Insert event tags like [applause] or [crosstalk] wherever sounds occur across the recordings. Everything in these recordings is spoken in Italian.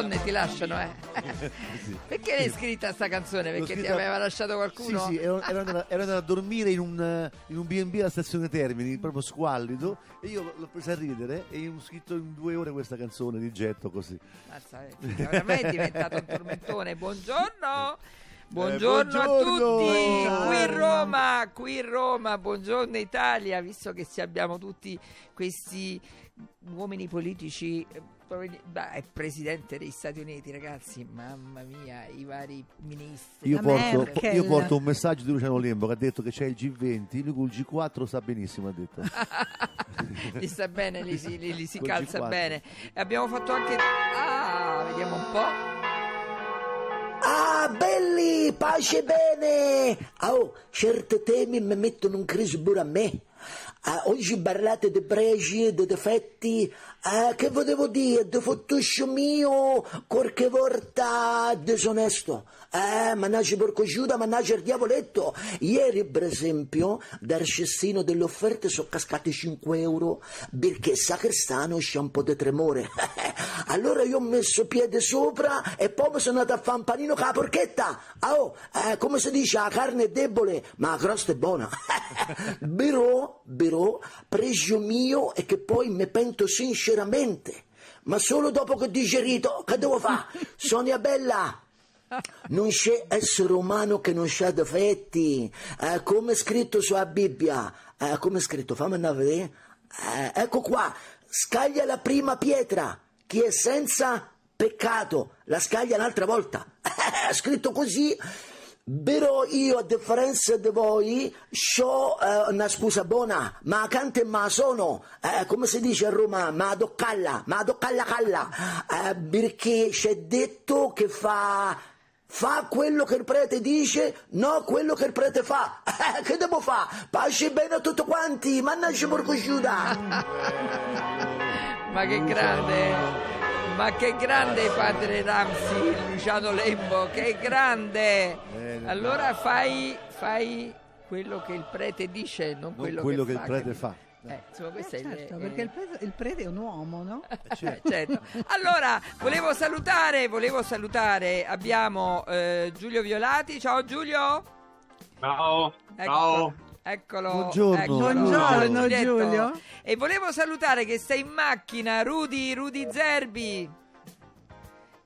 donne ti lasciano, eh. Sì. Perché l'hai scritta sta canzone? Perché ti scritta- aveva lasciato qualcuno? Sì, sì, ero, ero andato, ero andato a dormire in un, eh, in un B&B alla stazione Termini, proprio squallido, e io l'ho presa a ridere e ho scritto in due ore questa canzone di getto così. Mazza, eh, Veramente è diventato un tormentone. Buongiorno. Buongiorno, a buongiorno. tutti, Ciao. qui in Roma, qui in Roma, buongiorno Italia, visto che abbiamo tutti questi uomini politici, eh, proveni- beh, è presidente degli Stati Uniti ragazzi, mamma mia, i vari ministri. Io porto, Merkel. io porto un messaggio di Luciano Lembo che ha detto che c'è il G20, lui col G4 sta benissimo, ha detto. [laughs] Gli sta bene, li si, li- li si calza G4. bene. E abbiamo fatto anche... Ah, vediamo un po'. Ah, belli, pace bene! Oh, certi temi mi mettono in crisi pure a me. Ah, oggi parlate di pregi, di difetti. Ah, che volevo dire? Di fottuscio mio, qualche volta disonesto. Eh, mannaggia porco Giuda, mannaggia il diavoletto. Ieri, per esempio, dal cestino delle offerte sono cascati 5 euro perché Sacrestano c'è un po' di tremore. [laughs] allora io ho messo piede sopra e poi mi sono andato a fare un panino con la porchetta. Ah, oh, eh, come si dice, la carne è debole, ma la crosta è buona. [laughs] Però, però, pregio mio è che poi mi pento sinceramente. Ma solo dopo che ho digerito, che devo fare? Sonia Bella, non c'è essere umano che non ha difetti, eh, come è scritto sulla Bibbia. Eh, come è scritto? Fammi andare a vedere. Eh, ecco qua, scaglia la prima pietra, chi è senza peccato, la scaglia un'altra volta. [laughs] È scritto così. Però io, a differenza di voi, ho eh, una scusa buona, ma cante ma sono, eh, come si dice a Roma, ma doccalla, ma doccalla calla, eh, perché c'è detto che fa, fa quello che il prete dice, no quello che il prete fa. [laughs] Eh, che devo fare? Pace bene a tutti quanti, mannaggia porco Giuda. [laughs] Ma che grande! Ma che grande padre Ramsi, Luciano Lembo, che grande! Bene, allora fai, fai quello che il prete dice, non Non quello, quello che, che fa, il prete capito? fa. Eh, insomma, Eh, il- certo, eh, perché il prete, il prete è un uomo, no? eh, certo. Allora, volevo salutare, volevo salutare, abbiamo eh, Giulio Violati, ciao Giulio! Ciao, Ecco, ciao. Eccolo, Buongiorno. eccolo. Buongiorno, Giulietto. Giulio. E volevo salutare che sei in macchina, Rudy, Rudy Zerbi.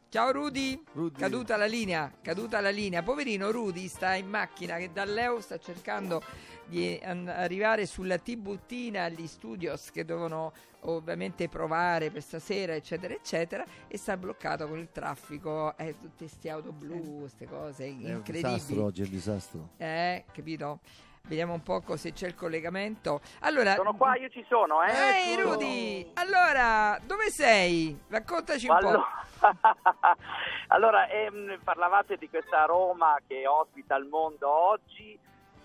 Ciao Rudy. Rudy. caduta la linea, caduta la linea. Poverino Rudy sta in macchina che da Leo sta cercando di arrivare sulla Tibuttina agli studios che devono ovviamente provare per stasera, eccetera, eccetera, e sta bloccato con il traffico, eh, tutte queste auto blu, queste cose È un incredibili. disastro oggi, è un disastro. Eh, capito? Vediamo un po' se c'è il collegamento. Allora, Sono qua, io ci sono, eh. Ehi Sono- Rudy, allora, dove sei? Raccontaci un po'. Allora, [laughs] allora, ehm, parlavate di questa Roma che ospita il mondo oggi.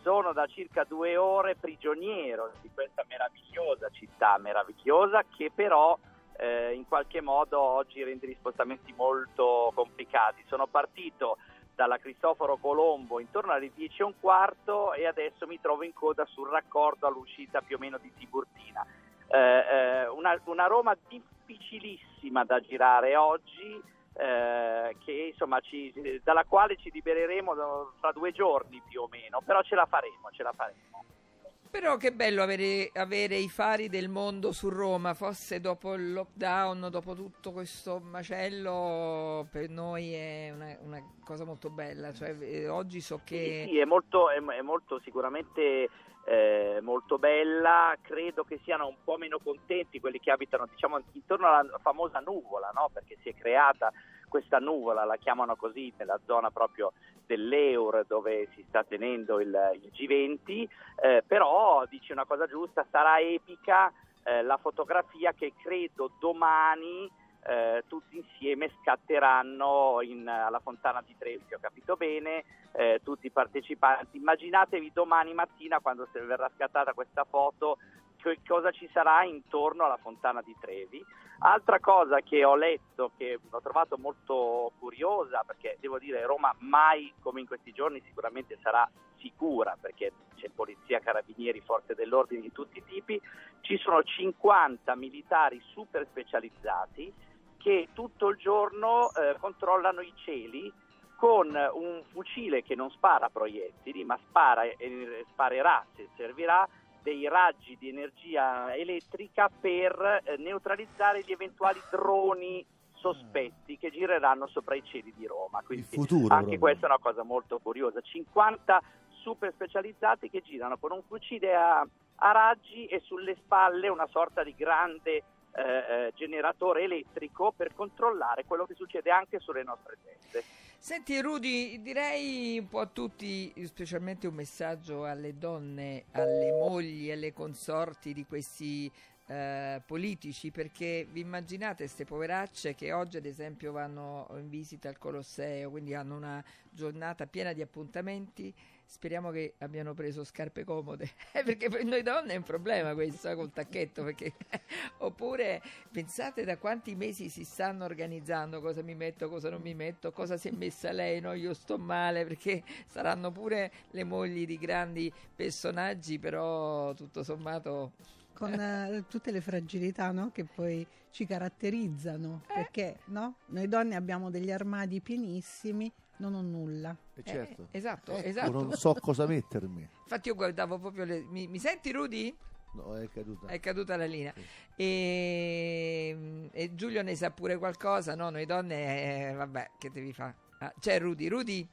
Sono da circa due ore prigioniero di questa meravigliosa città, meravigliosa, che però eh, in qualche modo oggi rende gli spostamenti molto complicati. Sono partito dalla Cristoforo Colombo intorno alle 10 e un quarto e adesso mi trovo in coda sul raccordo all'uscita più o meno di Tiburtina. Eh, eh, una, una Roma difficilissima da girare oggi, eh, che, insomma, ci- dalla quale ci libereremo fra due giorni più o meno, però ce la faremo, ce la faremo. Però che bello avere, avere i fari del mondo su Roma, forse dopo il lockdown, dopo tutto questo macello, per noi è una, una cosa molto bella. Cioè, eh, oggi so che... Sì, sì, è molto, è, è molto sicuramente eh, molto bella, credo che siano un po' meno contenti quelli che abitano diciamo, intorno alla famosa nuvola, no? perché si è creata questa nuvola, la chiamano così, nella zona proprio dell'Eur dove si sta tenendo il, il G20, eh, però dici una cosa giusta, sarà epica eh, la fotografia che credo domani eh, tutti insieme scatteranno in- alla Fontana di Trevi, ho capito bene, eh, tutti i partecipanti. Immaginatevi domani mattina quando verrà scattata questa foto che cosa ci sarà intorno alla Fontana di Trevi. Altra cosa che ho letto, che ho trovato molto curiosa, perché devo dire Roma mai come in questi giorni sicuramente sarà sicura, perché c'è polizia, carabinieri, forze dell'ordine di tutti i tipi, ci sono 50 militari super specializzati che tutto il giorno eh, controllano i cieli con un fucile che non spara proiettili, ma spara, eh, sparerà, se servirà, dei raggi di energia elettrica per eh, neutralizzare gli eventuali droni sospetti che gireranno sopra i cieli di Roma. Quindi futuro, anche proprio. questa è una cosa molto curiosa. 50 super specializzati che girano con un fucile a, a raggi e sulle spalle una sorta di grande eh, eh, generatore elettrico per controllare quello che succede anche sulle nostre teste. Senti Rudy, direi un po' a tutti, specialmente un messaggio alle donne, alle mogli, alle consorti di questi eh, politici, perché vi immaginate queste poveracce che oggi ad esempio vanno in visita al Colosseo, quindi hanno una giornata piena di appuntamenti. Speriamo che abbiano preso scarpe comode, [laughs] perché per noi donne è un problema questo eh, col tacchetto. Perché... [laughs] Oppure pensate da quanti mesi si stanno organizzando, cosa mi metto, cosa non mi metto, cosa si è messa lei, no? Io sto male, perché saranno pure le mogli di grandi personaggi, però tutto sommato con eh, [laughs] tutte le fragilità no? che poi ci caratterizzano, Eh. perché no? noi donne abbiamo degli armadi pienissimi, non ho nulla. Eh, certo. Eh, esatto, Ecco, esatto. non so cosa mettermi. [laughs] Infatti io guardavo proprio le... Mi, mi senti Rudy? No, è caduta. È caduta la linea. Sì. E, e Giulio ne sa pure qualcosa, no? Noi donne, eh, vabbè, che devi fare? Ah, c'è Rudy, Rudy?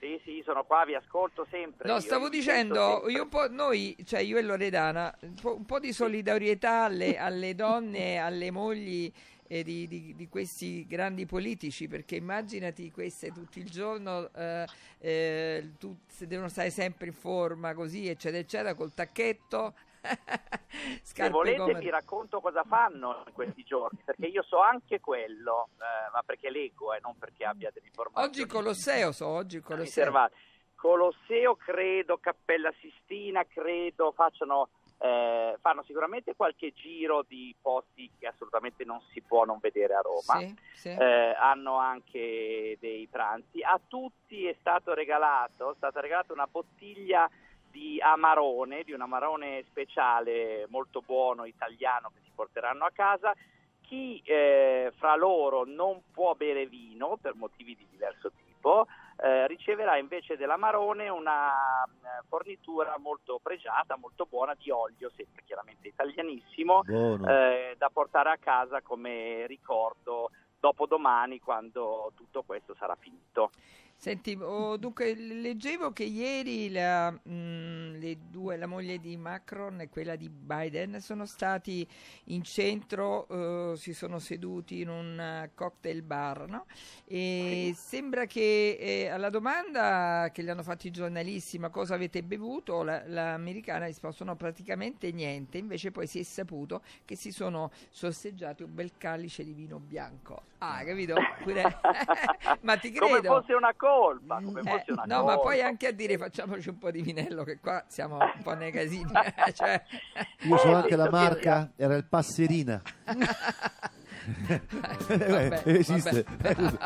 Sì, sì, sono qua, vi ascolto sempre. No, io stavo dicendo, io un po', noi, cioè io e Loredana, un po', un po' di solidarietà alle, alle donne, alle mogli eh, di, di- di questi grandi politici, perché immaginati queste tutto il giorno, eh, eh, tu- se devono stare sempre in forma così, eccetera, eccetera, col tacchetto. [laughs] Se volete comode. vi racconto cosa fanno in questi giorni, perché io so anche quello, eh, ma perché leggo e non perché abbia delle informazioni. Oggi Colosseo, so, oggi Colosseo. riservate. Colosseo credo, Cappella Sistina credo facciano, eh, fanno sicuramente qualche giro di posti che assolutamente non si può non vedere a Roma. Sì, sì. Eh, hanno anche dei pranzi. A tutti è stato regalato, è stata regalata una bottiglia di amarone, di un amarone speciale molto buono italiano che si porteranno a casa. Chi eh, fra loro non può bere vino per motivi di diverso tipo eh, riceverà invece dell'amarone una eh, fornitura molto pregiata, molto buona di olio, sempre chiaramente italianissimo, eh, da portare a casa come ricordo dopodomani quando tutto questo sarà finito. Senti, oh, dunque leggevo che ieri la, mm, le due, la moglie di Macron e quella di Biden sono stati in centro, eh, si sono seduti in un eh, cocktail bar, no? E sembra che eh, alla domanda che gli hanno fatto i giornalisti, ma cosa avete bevuto, la- l'americana ha risposto no, praticamente niente, invece poi si è saputo che si sono sorseggiati un bel calice di vino bianco. Ah, capito? [laughs] Pure- [laughs] ma ti credo. Come fosse una colpa, come Eh, fosse una no, colpa. ma poi anche a dire facciamoci un po' di vinello, che qua siamo un po' nei casini. [laughs] cioè, Io so Eh, anche la marca, era il Passerina. Vabbè, [laughs] Eh, esiste,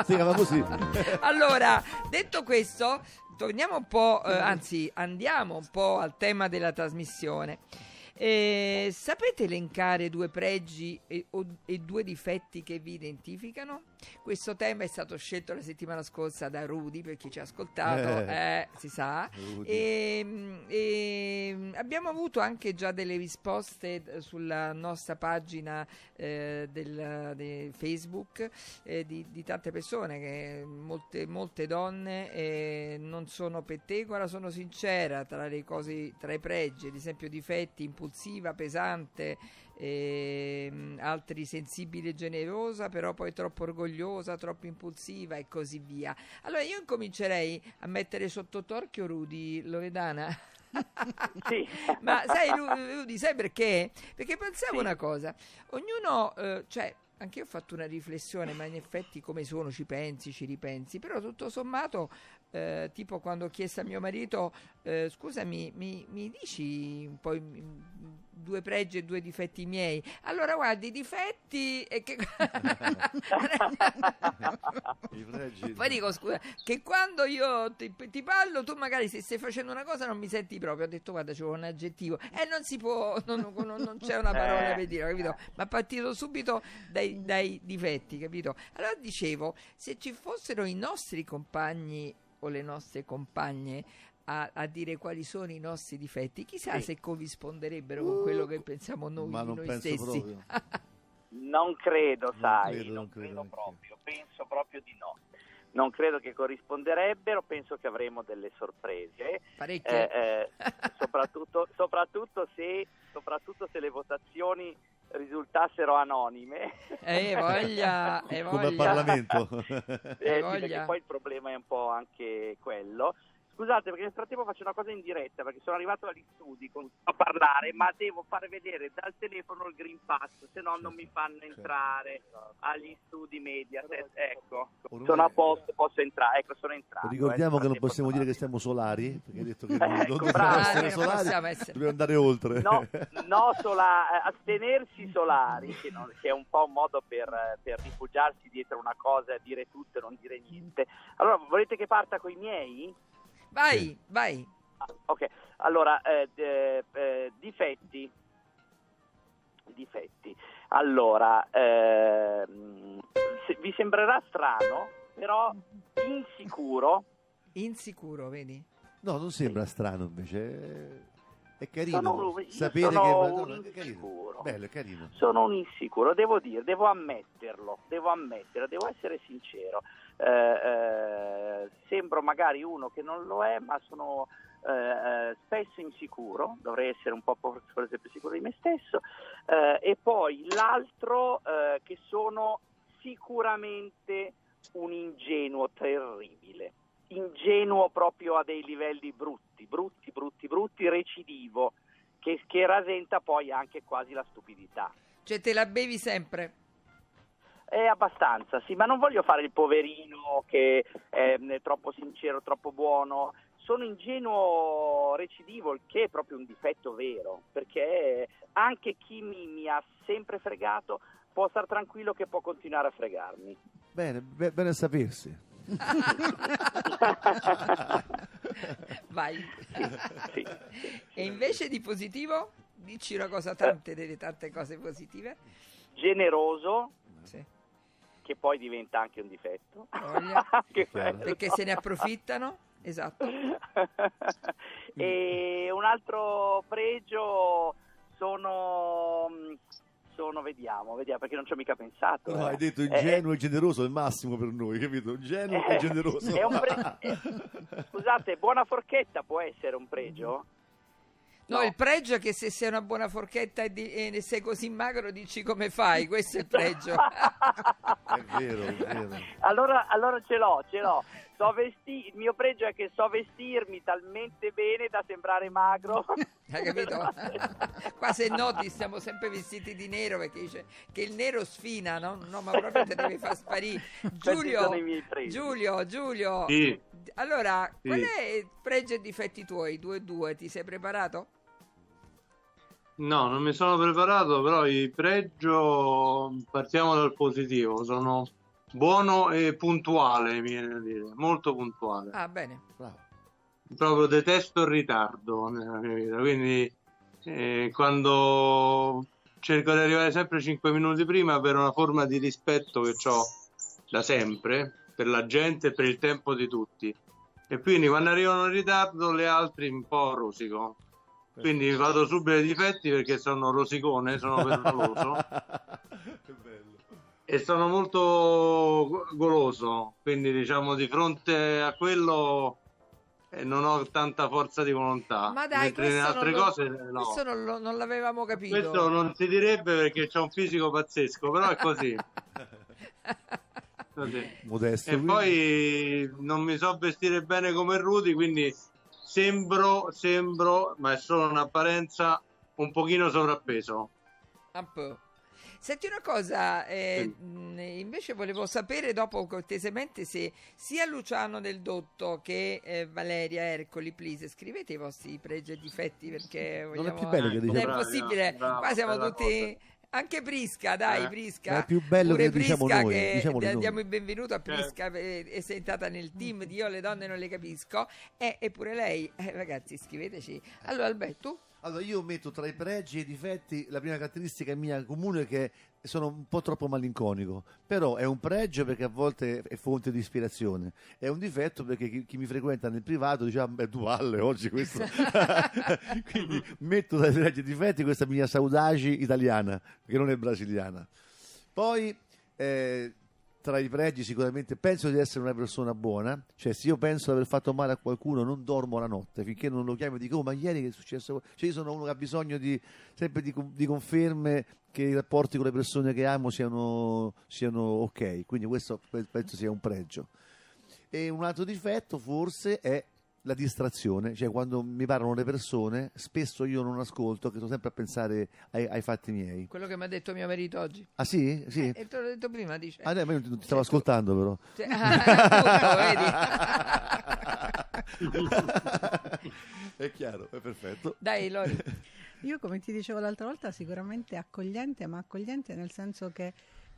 si chiama così. allora, detto questo, torniamo un po', eh, anzi andiamo un po' al tema della trasmissione. Eh, sapete elencare due pregi e, o- e due difetti che vi identificano? Questo tema è stato scelto la settimana scorsa da Rudy, per chi ci ha ascoltato, Eh. eh, si sa. E, e abbiamo avuto anche già delle risposte sulla nostra pagina eh, del, di Facebook eh, di, di tante persone, che molte, molte donne eh, non sono pettegora, sono sincera tra le cose, tra i pregi, ad esempio difetti, impulsiva, pesante, ehm, altri sensibile e generosa, però poi troppo orgogliosa, troppo impulsiva e così via. Allora io incomincerei a mettere sotto torchio Rudy Loredana. [laughs] Sì. Ma sai, Ru- Rudy, sai perché? Perché pensavo Sì. una cosa, ognuno, eh, cioè, anche io ho fatto una riflessione, ma in effetti come sono ci pensi, ci ripensi, però tutto sommato, eh, tipo quando ho chiesto a mio marito, eh, scusami, mi, mi dici un po' due pregi e due difetti miei? Allora guardi, i difetti... E che... [laughs] Poi dico scusa, che quando io ti, ti parlo, tu magari se stai facendo una cosa non mi senti proprio. Ho detto guarda, c'è un aggettivo e non si può, non, non- non c'è una parola Eh. per dire, capito? Ma partito subito dai, dai difetti, capito? Allora dicevo, se ci fossero i nostri compagni o le nostre compagne a, a dire quali sono i nostri difetti, chissà Sì. se corrispondererebbe con quello che pensiamo noi Ma di non noi penso stessi. proprio. [laughs] Non credo, sai, credo, non non credo credo proprio, penso proprio di no. Non credo che corrisponderebbero, penso che avremo delle sorprese, Parecchie. eh, eh, [laughs] soprattutto, soprattutto, se, soprattutto se le votazioni risultassero anonime. Eh, voglia, eh, Come voglia. Parlamento. [laughs] Eh, sì, voglia. perché poi il problema è un po' anche quello. Scusate, perché nel frattempo faccio una cosa in diretta, perché sono arrivato agli studi con- a parlare, ma devo fare vedere dal telefono il Green Pass, se no non mi fanno certo. entrare agli studi Mediaset. Ecco, sono a posto, posso entrare. Ecco, sono entrato. Ricordiamo eh, che non possiamo dire che siamo solari, perché hai detto che [laughs] Ecco, non dobbiamo bravo. essere solari, essere. dobbiamo andare oltre. No, [laughs] no sola- eh, astenersi solari, che, non- che è un po' un modo per, per rifugiarsi dietro una cosa, dire tutto e non dire niente. Allora, volete che parta con i miei? Vai, vai. Ah, ok, allora, eh, d- eh, difetti. Difetti. Allora, ehm, se- vi sembrerà strano, però insicuro. Insicuro, vedi? No, non sembra strano invece. È carino Sono- sapere sono che un no, no, è carino. insicuro. Bello, è carino. Sono un insicuro, devo dire, devo ammetterlo, devo ammetterlo, devo essere sincero. Eh, eh, sembro magari uno che non lo è, ma sono eh, eh, spesso insicuro, dovrei essere un po' forse più sicuro di me stesso. Eh, e poi l'altro eh, che sono sicuramente un ingenuo terribile. Ingenuo proprio a dei livelli brutti, brutti, brutti, brutti, recidivo, che, che rasenta poi anche quasi la stupidità. Cioè te la bevi sempre. È abbastanza, sì, ma non voglio fare il poverino che è, è troppo sincero, troppo buono. Sono ingenuo recidivo, il che è proprio un difetto vero, perché anche chi mi, mi ha sempre fregato può star tranquillo che può continuare a fregarmi. Bene, be- bene a sapersi. [laughs] Vai. Sì. E invece di positivo? Dici una cosa, tante delle tante cose positive. Generoso, Sì. Che poi diventa anche un difetto. Voglia. [laughs] Che Chiaro. bello. Perché se ne approfittano. Esatto. [laughs] e un altro pregio sono, sono vediamo, vediamo perché non ci ho mica pensato. No, eh. hai detto Eh, ingenuo e generoso è il massimo per noi, capito? Ingenuo e eh, generoso. è un pre- [laughs] eh, scusate, buona forchetta può essere un pregio? No, No. il pregio è che se sei una buona forchetta e, di- e sei così magro dici come fai, questo è il pregio. [laughs] È vero, è vero. allora, allora ce l'ho, ce l'ho. So vesti- il mio pregio è che so vestirmi talmente bene da sembrare magro. [laughs] Hai capito? [laughs] Qua se no ti stiamo sempre vestiti di nero perché dice che il nero sfina, no? No, ma proprio te deve far sparire. Giulio. Giulio, Giulio. Sì, Allora, Sì. qual è il pregio e difetti tuoi? Due e due, ti sei preparato? no, non mi sono preparato, però il pregio, partiamo dal positivo, sono buono e puntuale, mi viene da dire, molto puntuale. Ah, bene. Bravo. Proprio detesto il ritardo nella mia vita, quindi eh, quando cerco di arrivare sempre 5 minuti prima per una forma di rispetto che ho da sempre per la gente e per il tempo di tutti. E quindi quando arrivano in ritardo le altre un po' rosico. Quindi vado subito ai difetti perché sono rosicone, sono [laughs] permaloso Che bello. E sono molto go- goloso, quindi diciamo di fronte a quello eh, non ho tanta forza di volontà, Ma dai, mentre altre non, lo- cose no. questo non, lo- non l'avevamo capito. Questo non si direbbe perché c'è un fisico pazzesco, però è così. [laughs] Così. Modesto. E quindi. poi non mi so vestire bene come Rudy, quindi sembro, sembro, ma è solo un'apparenza, un pochino sovrappeso. Un po'. Senti una cosa, eh, Sì. invece volevo sapere dopo cortesemente se sia Luciano del Dotto che eh, Valeria Ercoli, please, scrivete i vostri pregi e difetti perché Non è vogliamo... più bello che non dice- è possibile, bravo, qua siamo tutti Anche Prisca, dai, Eh. Prisca. Ma è più bello Pure che diciamo Prisca noi, che diciamolo d- noi. diamo il benvenuto a Prisca, eh, è entrata nel team di Io le donne non le capisco. E, eppure lei, eh, ragazzi, scriveteci. Allora, Alberto, tu? Allora, io metto tra i pregi e i difetti la prima caratteristica mia comune è che sono un po' troppo malinconico, però è un pregio perché a volte è fonte di ispirazione, è un difetto perché chi, chi mi frequenta nel privato dice ah, beh, tu Valle oggi questo. [laughs] Quindi metto tra i pregi e i difetti questa mia saudade italiana, che non è brasiliana. Poi eh, tra i pregi sicuramente penso di essere una persona buona, cioè se io penso di aver fatto male a qualcuno non dormo la notte finché non lo chiamo e dico oh ma ieri che è successo? Cioè io sono uno che ha bisogno di, sempre di, di conferme che i rapporti con le persone che amo siano, siano ok, quindi questo pe- penso sia un pregio. E un altro difetto forse è la distrazione, cioè quando mi parlano le persone spesso io non ascolto, che sto sempre a pensare ai, ai fatti miei. Quello che mi ha detto mio marito oggi. Ah sì? Sì. Eh, te l'ho detto prima, dice. Ah, dai, ma io non ti stavo ascoltando però. Cioè, [laughs] ah, appunto, è chiaro, è perfetto. Dai, Lori. Io, come ti dicevo l'altra volta, sicuramente accogliente, ma accogliente nel senso che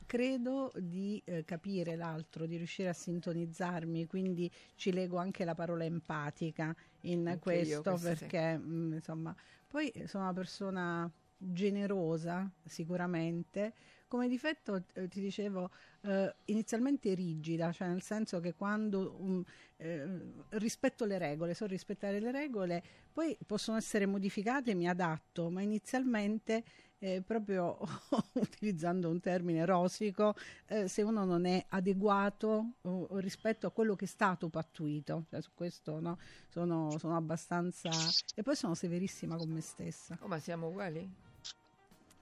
credo di eh, capire l'altro, di riuscire a sintonizzarmi, quindi ci leggo anche la parola empatica in Anche questo questo sì. perché mm, insomma, poi sono una persona generosa sicuramente. Come difetto eh, ti dicevo eh, inizialmente rigida, cioè nel senso che quando um, eh, rispetto le regole, so rispettare le regole, poi possono essere modificate, mi adatto, ma inizialmente eh, proprio [laughs] utilizzando un termine rosico, eh, se uno non è adeguato o- o rispetto a quello che è stato pattuito, cioè su questo no, sono, sono abbastanza... e poi sono severissima con me stessa. Oh, ma siamo uguali?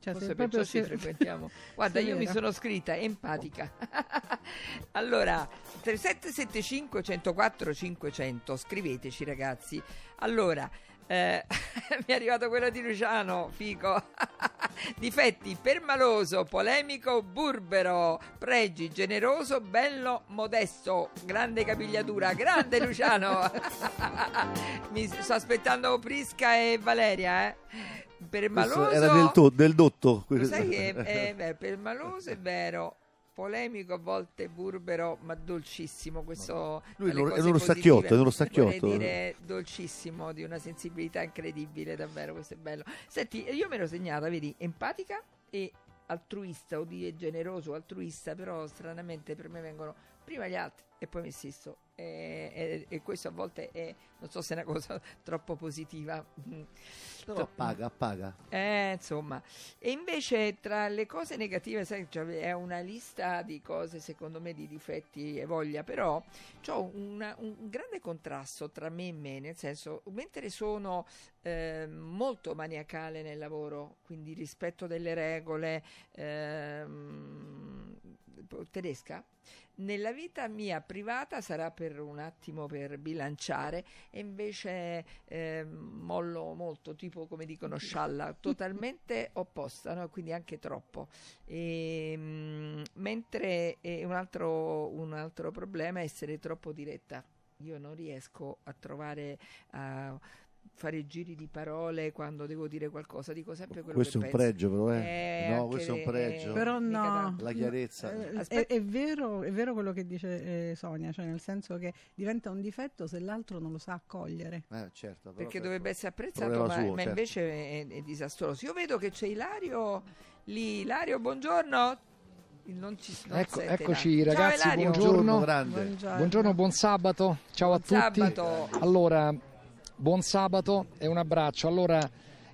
Cioè, Forse se perciò ci se- frequentiamo. [laughs] Guarda, io mi sono scritta empatica. [laughs] allora, 3775 104 500, scriveteci ragazzi. Allora, eh, [laughs] mi è arrivato quello di Luciano, fico. [laughs] Difetti, permaloso, polemico, burbero, pregi, generoso, bello, modesto, grande capigliatura, grande Luciano. [laughs] mi sto aspettando Prisca e Valeria, eh. Permaloso. Questo era del, to- del dotto. Lo sai che è, è permaloso è vero, polemico, a volte burbero, ma dolcissimo. Questo Lui è uno- è stacchiotto, è uno stacchiotto. Dire dolcissimo, di una sensibilità incredibile, davvero, questo è bello. Senti, io me l'ho segnata, vedi, empatica e altruista, o dire generoso altruista, però stranamente per me vengono prima gli altri e poi me stesso. E, e- e questo a volte è, non so se è una cosa [laughs] troppo positiva. Mm. Però appaga, appaga. Eh, insomma, e invece tra le cose negative, sai, cioè, è una lista di cose, secondo me, di difetti e voglia, però ho un grande contrasto tra me e me, nel senso, mentre sono eh, molto maniacale nel lavoro, quindi rispetto delle regole, ehm, tedesca, nella vita mia privata sarà per un attimo per bilanciare e invece eh, mollo molto, tipo come dicono scialla, totalmente [laughs] opposta, no? quindi anche troppo. E, mm, mentre un, altro, un altro problema è essere troppo diretta. Io non riesco a trovare a fare giri di parole quando devo dire qualcosa, dico sempre quello Questo è che un penso. pregio, però, eh. Eh, no, questo è un pregio. Però no. La chiarezza. Eh, è, è vero, è vero quello che dice eh, Sonia, cioè nel senso che diventa un difetto se l'altro non lo sa accogliere. Eh, certo, però perché questo- dovrebbe essere apprezzato, ma, suo, ma certo. invece è, è disastroso. Io vedo che c'è Ilario lì. Ilario, buongiorno. Non ci non Ecco- sente eccoci, Ilario. ragazzi, buongiorno. grande. Buongiorno. Buongiorno, buon sabato, ciao a Buon tutti. sabato. Allora, buon sabato e un abbraccio. Allora,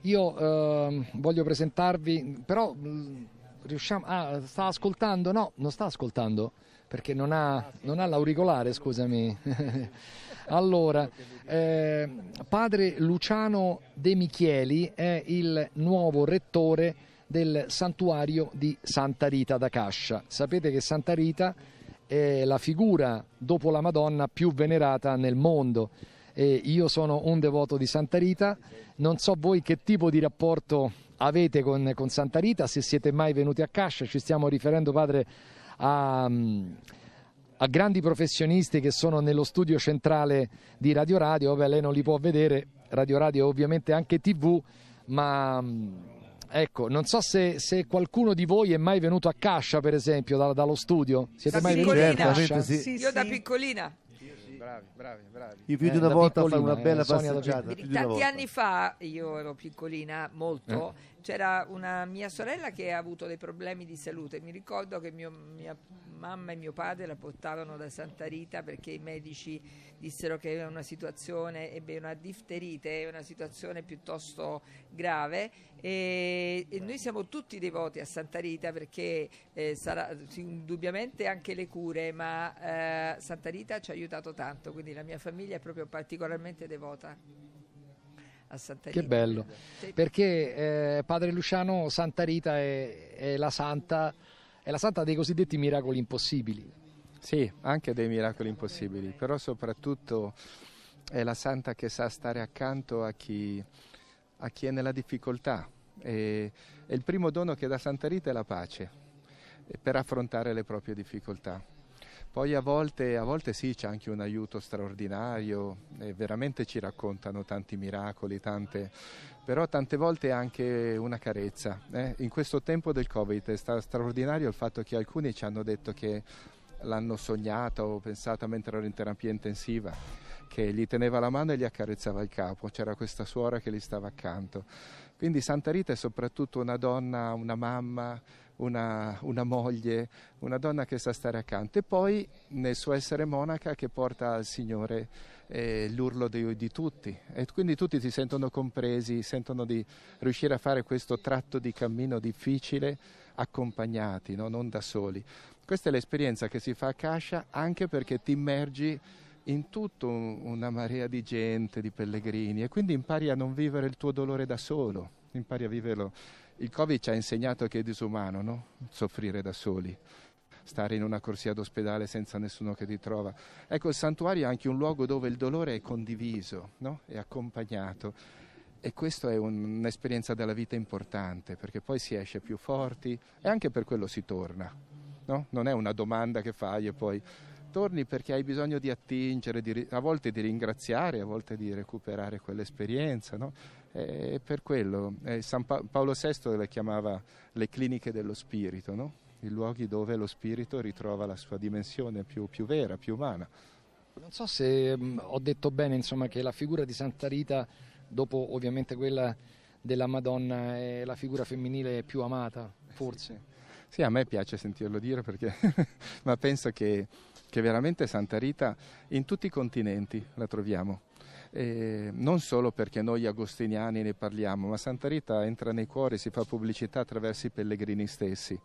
io ehm, voglio presentarvi, però mh, riusciamo... Ah, sta ascoltando? No, non sta ascoltando perché non ha, non ha l'auricolare, scusami. [laughs] allora, eh, padre Luciano De Michieli è il nuovo rettore del santuario di Santa Rita da Cascia. Sapete che Santa Rita è la figura dopo la Madonna più venerata nel mondo. E io sono un devoto di Santa Rita, non so voi che tipo di rapporto avete con, con Santa Rita, se siete mai venuti a Cascia, ci stiamo riferendo padre a, a grandi professionisti che sono nello studio centrale di Radio Radio, vabbè lei non li può vedere, Radio Radio è ovviamente anche tv, ma Ecco, non so se, se qualcuno di voi è mai venuto a Cascia, per esempio, da- dallo studio. Siete Da mai venuti a. Cascia? Sì. Sì, Io da piccolina, Bravi, bravi, bravi. Io più Eh, di una volta a fare piccolina, una bella eh, passeggiata. Tanti volta. anni fa, io ero piccolina, molto, Eh. c'era una mia sorella che ha avuto dei problemi di salute. Mi ricordo che mio- mia mamma e mio padre la portarono da Santa Rita perché i medici dissero che era una situazione, ebbe una difterite, una situazione piuttosto grave e, e noi siamo tutti devoti a Santa Rita perché eh, sarà indubbiamente anche le cure, ma eh, Santa Rita ci ha aiutato tanto, quindi la mia famiglia è proprio particolarmente devota a Santa Rita. Che bello. Perché eh, padre Luciano, Santa Rita è, è la santa, è la santa dei cosiddetti miracoli impossibili. Sì, anche dei miracoli impossibili, però soprattutto è la santa che sa stare accanto a chi, a chi è nella difficoltà. E, e il primo dono che dà Santa Rita è la pace, eh, per affrontare le proprie difficoltà. Poi a volte, a volte sì, c'è anche un aiuto straordinario, e veramente ci raccontano tanti miracoli, tante, però tante volte anche una carezza. eh. In questo tempo del Covid è stato straordinario il fatto che alcuni ci hanno detto che l'hanno sognata o pensata mentre ero in terapia intensiva, che gli teneva la mano e gli accarezzava il capo, c'era questa suora che gli stava accanto. Quindi Santa Rita è soprattutto una donna, una mamma, una, una moglie, una donna che sa stare accanto e poi nel suo essere monaca che porta al Signore eh, l'urlo di, di tutti e quindi tutti si sentono compresi, sentono di riuscire a fare questo tratto di cammino difficile accompagnati, no? non da soli. Questa è l'esperienza che si fa a Cascia anche perché ti immergi in tutta una marea di gente, di pellegrini e quindi impari a non vivere il tuo dolore da solo, impari a viverlo. Il Covid ci ha insegnato che è disumano, no? Soffrire da soli, stare in una corsia d'ospedale senza nessuno che ti trova. Ecco, il santuario è anche un luogo dove il dolore è condiviso, no? È accompagnato. E questa è un- un'esperienza della vita importante, perché poi si esce più forti e anche per quello si torna. no? Non è una domanda che fai e poi torni perché hai bisogno di attingere, di a volte di ringraziare, a volte di recuperare quell'esperienza. no? E per quello eh, San Pa- Paolo VI le chiamava le cliniche dello spirito, no? i luoghi dove lo spirito ritrova la sua dimensione più, più vera, più umana. Non so se mh, ho detto bene, insomma, che la figura di Santa Rita, dopo ovviamente quella della Madonna, è la figura femminile più amata, forse. Sì, a me piace sentirlo dire perché, [laughs] ma penso che, che veramente Santa Rita in tutti i continenti la troviamo. E non solo perché noi agostiniani ne parliamo, ma Santa Rita entra nei cuori, si fa pubblicità attraverso i pellegrini stessi.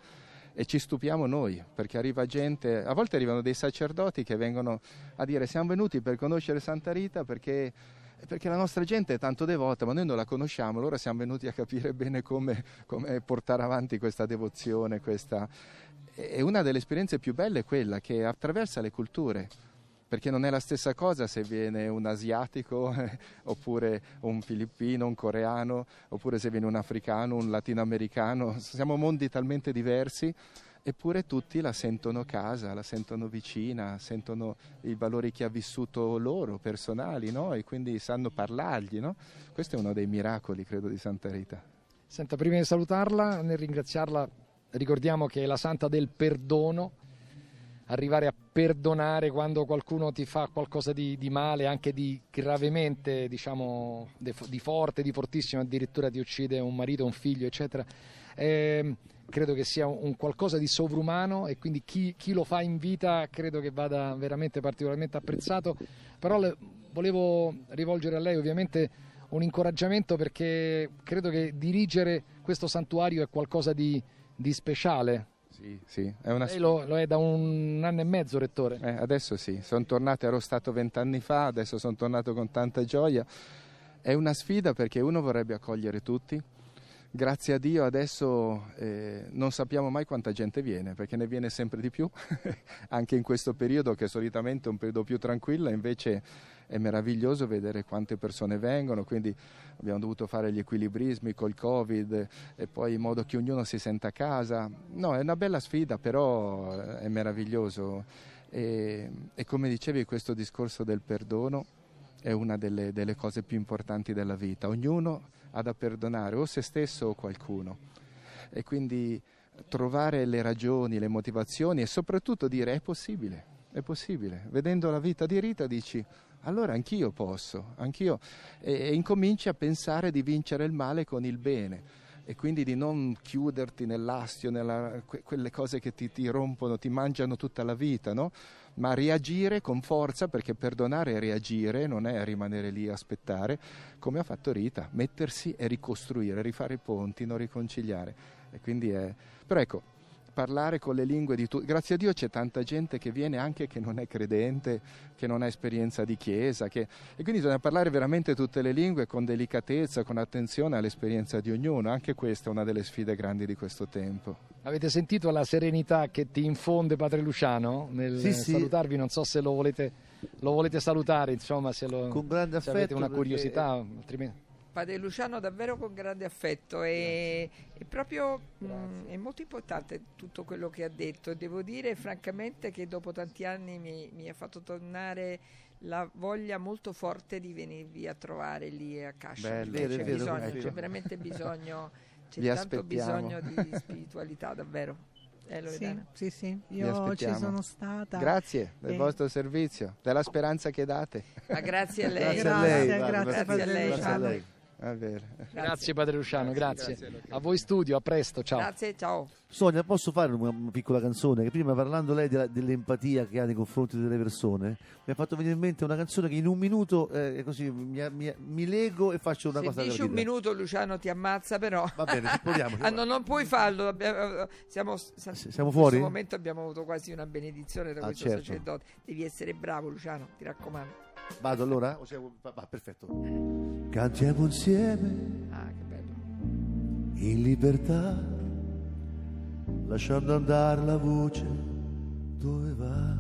E ci stupiamo noi, perché arriva gente, a volte arrivano dei sacerdoti che vengono a dire siamo venuti per conoscere Santa Rita perché, perché la nostra gente è tanto devota, ma noi non la conosciamo, allora siamo venuti a capire bene come, come portare avanti questa devozione. Questa... E una delle esperienze più belle è quella che attraversa le culture perché non è la stessa cosa se viene un asiatico [laughs] oppure un filippino, un coreano, oppure se viene un africano, un latinoamericano, siamo mondi talmente diversi, eppure tutti la sentono casa, la sentono vicina, sentono i valori che ha vissuto loro, personali, no? e quindi sanno parlargli. No? Questo è uno dei miracoli, credo, di Santa Rita. Senta, prima di salutarla, nel ringraziarla, ricordiamo che è la santa del perdono, arrivare a perdonare quando qualcuno ti fa qualcosa di, di male, anche di gravemente, diciamo, di forte, di fortissimo, addirittura ti uccide un marito, un figlio, eccetera. Ehm, credo che sia un qualcosa di sovrumano e quindi chi, chi lo fa in vita credo che vada veramente particolarmente apprezzato. Però le- volevo rivolgere a lei ovviamente un incoraggiamento perché credo che dirigere questo santuario è qualcosa di, di speciale. Sì, sì, è una Lei lo, lo è da un anno e mezzo, Rettore. Eh, adesso sì, sono tornato, ero stato vent'anni fa, adesso sono tornato con tanta gioia. È una sfida perché uno vorrebbe accogliere tutti. Grazie a Dio adesso eh, non sappiamo mai quanta gente viene, perché ne viene sempre di più, [laughs] anche in questo periodo che solitamente è un periodo più tranquillo, invece è meraviglioso vedere quante persone vengono, quindi abbiamo dovuto fare gli equilibrismi col Covid e poi in modo che ognuno si senta a casa. No, è una bella sfida, però eh, è meraviglioso. E, e come dicevi, questo discorso del perdono è una delle, delle cose più importanti della vita. Ognuno ha da perdonare o se stesso o qualcuno. E quindi trovare le ragioni, le motivazioni e soprattutto dire è possibile, è possibile. Vedendo la vita di Rita dici allora anch'io posso, anch'io e, e incominci a pensare di vincere il male con il bene e quindi di non chiuderti nell'astio, nella, que, quelle cose che ti, ti, rompono, ti mangiano tutta la vita, no? ma reagire con forza, perché perdonare è reagire, non è rimanere lì a aspettare, come ha fatto Rita, mettersi e ricostruire, rifare i ponti, non riconciliare. E quindi è... Però ecco, parlare con le lingue di tutti. Grazie a Dio c'è tanta gente che viene anche che non è credente, che non ha esperienza di chiesa, che... e quindi bisogna parlare veramente tutte le lingue con delicatezza, con attenzione all'esperienza di ognuno. Anche questa è una delle sfide grandi di questo tempo. Avete sentito la serenità che ti infonde Padre Luciano nel Sì, sì. salutarvi? Non so se lo volete, lo volete salutare, insomma, se, lo, Con grande se avete affetto, una perché- curiosità, altrimenti... Padre Luciano davvero con grande affetto e, e proprio mh, è molto importante tutto quello che ha detto. Devo dire francamente che dopo tanti anni mi, mi ha fatto tornare la voglia molto forte di venirvi a trovare lì a Cascia. C'è, ecco. c'è veramente bisogno, [laughs] c'è Vi tanto aspettiamo. bisogno di [laughs] spiritualità davvero. Eh, Sì, sì, sì, Vi io ci aspettiamo. sono stata. Grazie del Eh. vostro servizio, della speranza che date. Ma grazie a [laughs] lei. Grazie a lei, Grazie, grazie, grazie a lei. Grazie Padre Luciano, grazie. grazie. A voi studio, a presto, ciao. Grazie, ciao. Sonia, posso fare una, piccola canzone? Che prima parlando lei della- dell'empatia che ha nei confronti delle persone, mi ha fatto venire in mente una canzone che in un minuto eh, così mi, mi- mi lego e faccio una Se cosa dici della un minuto Luciano ti ammazza però. Va bene, [laughs] proviamo. Ah, no, non puoi farlo. abbiamo- siamo, S- siamo in fuori? questo momento abbiamo avuto quasi una benedizione da Ah, questo certo. sacerdote. Devi essere bravo, Luciano, ti raccomando. Vado allora? O siamo- va- va, perfetto. Cantiamo insieme Ah, in libertà, lasciando andare la voce dove va.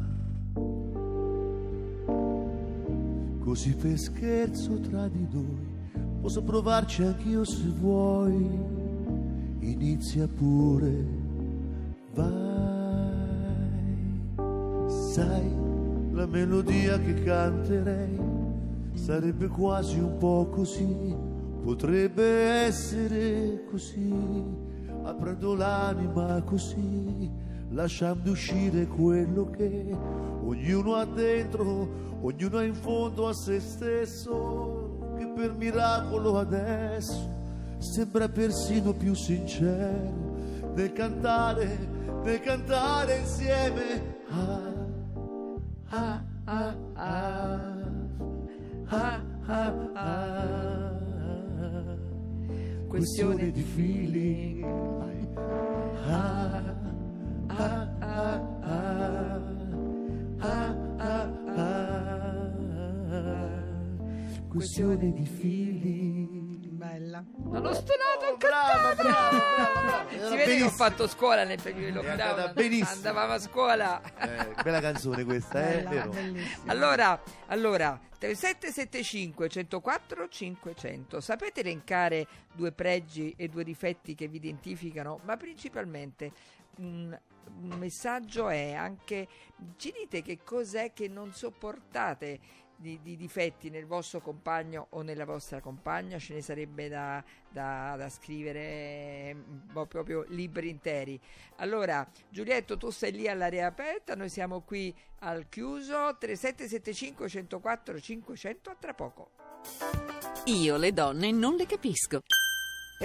Così per scherzo tra di noi, posso provarci anch'io se vuoi. Inizia pure, vai. Sai, la melodia che canterei sarebbe quasi un po' così, potrebbe essere così, aprendo l'anima così, lasciando uscire quello che ognuno ha dentro, ognuno ha in fondo a se stesso, che per miracolo adesso sembra persino più sincero nel cantare, nel cantare insieme. Ah, ah, ah, ah. Ah, ah, ah. Questione di feeling. Ah, ah, ah, ah. Questione di feeling. Bella. Non ho stonato Oh, brava, brava, brava, brava. Si vede che ho fatto scuola nel periodo di lockdown. benissimo. Andavamo a scuola. Eh, bella canzone questa, eh? Bella, Vero? bellissima. Allora, allora 3775 104 500. Sapete elencare due pregi e due difetti che vi identificano? Ma principalmente un, un messaggio è anche ci dite che cos'è che non sopportate di, di difetti nel vostro compagno o nella vostra compagna, ce ne sarebbe da, da- da scrivere mm, proprio libri interi. Allora, Giulietto, tu sei lì all'area aperta, noi siamo qui al chiuso 3775 104 500 a tra poco. Io le donne non le capisco.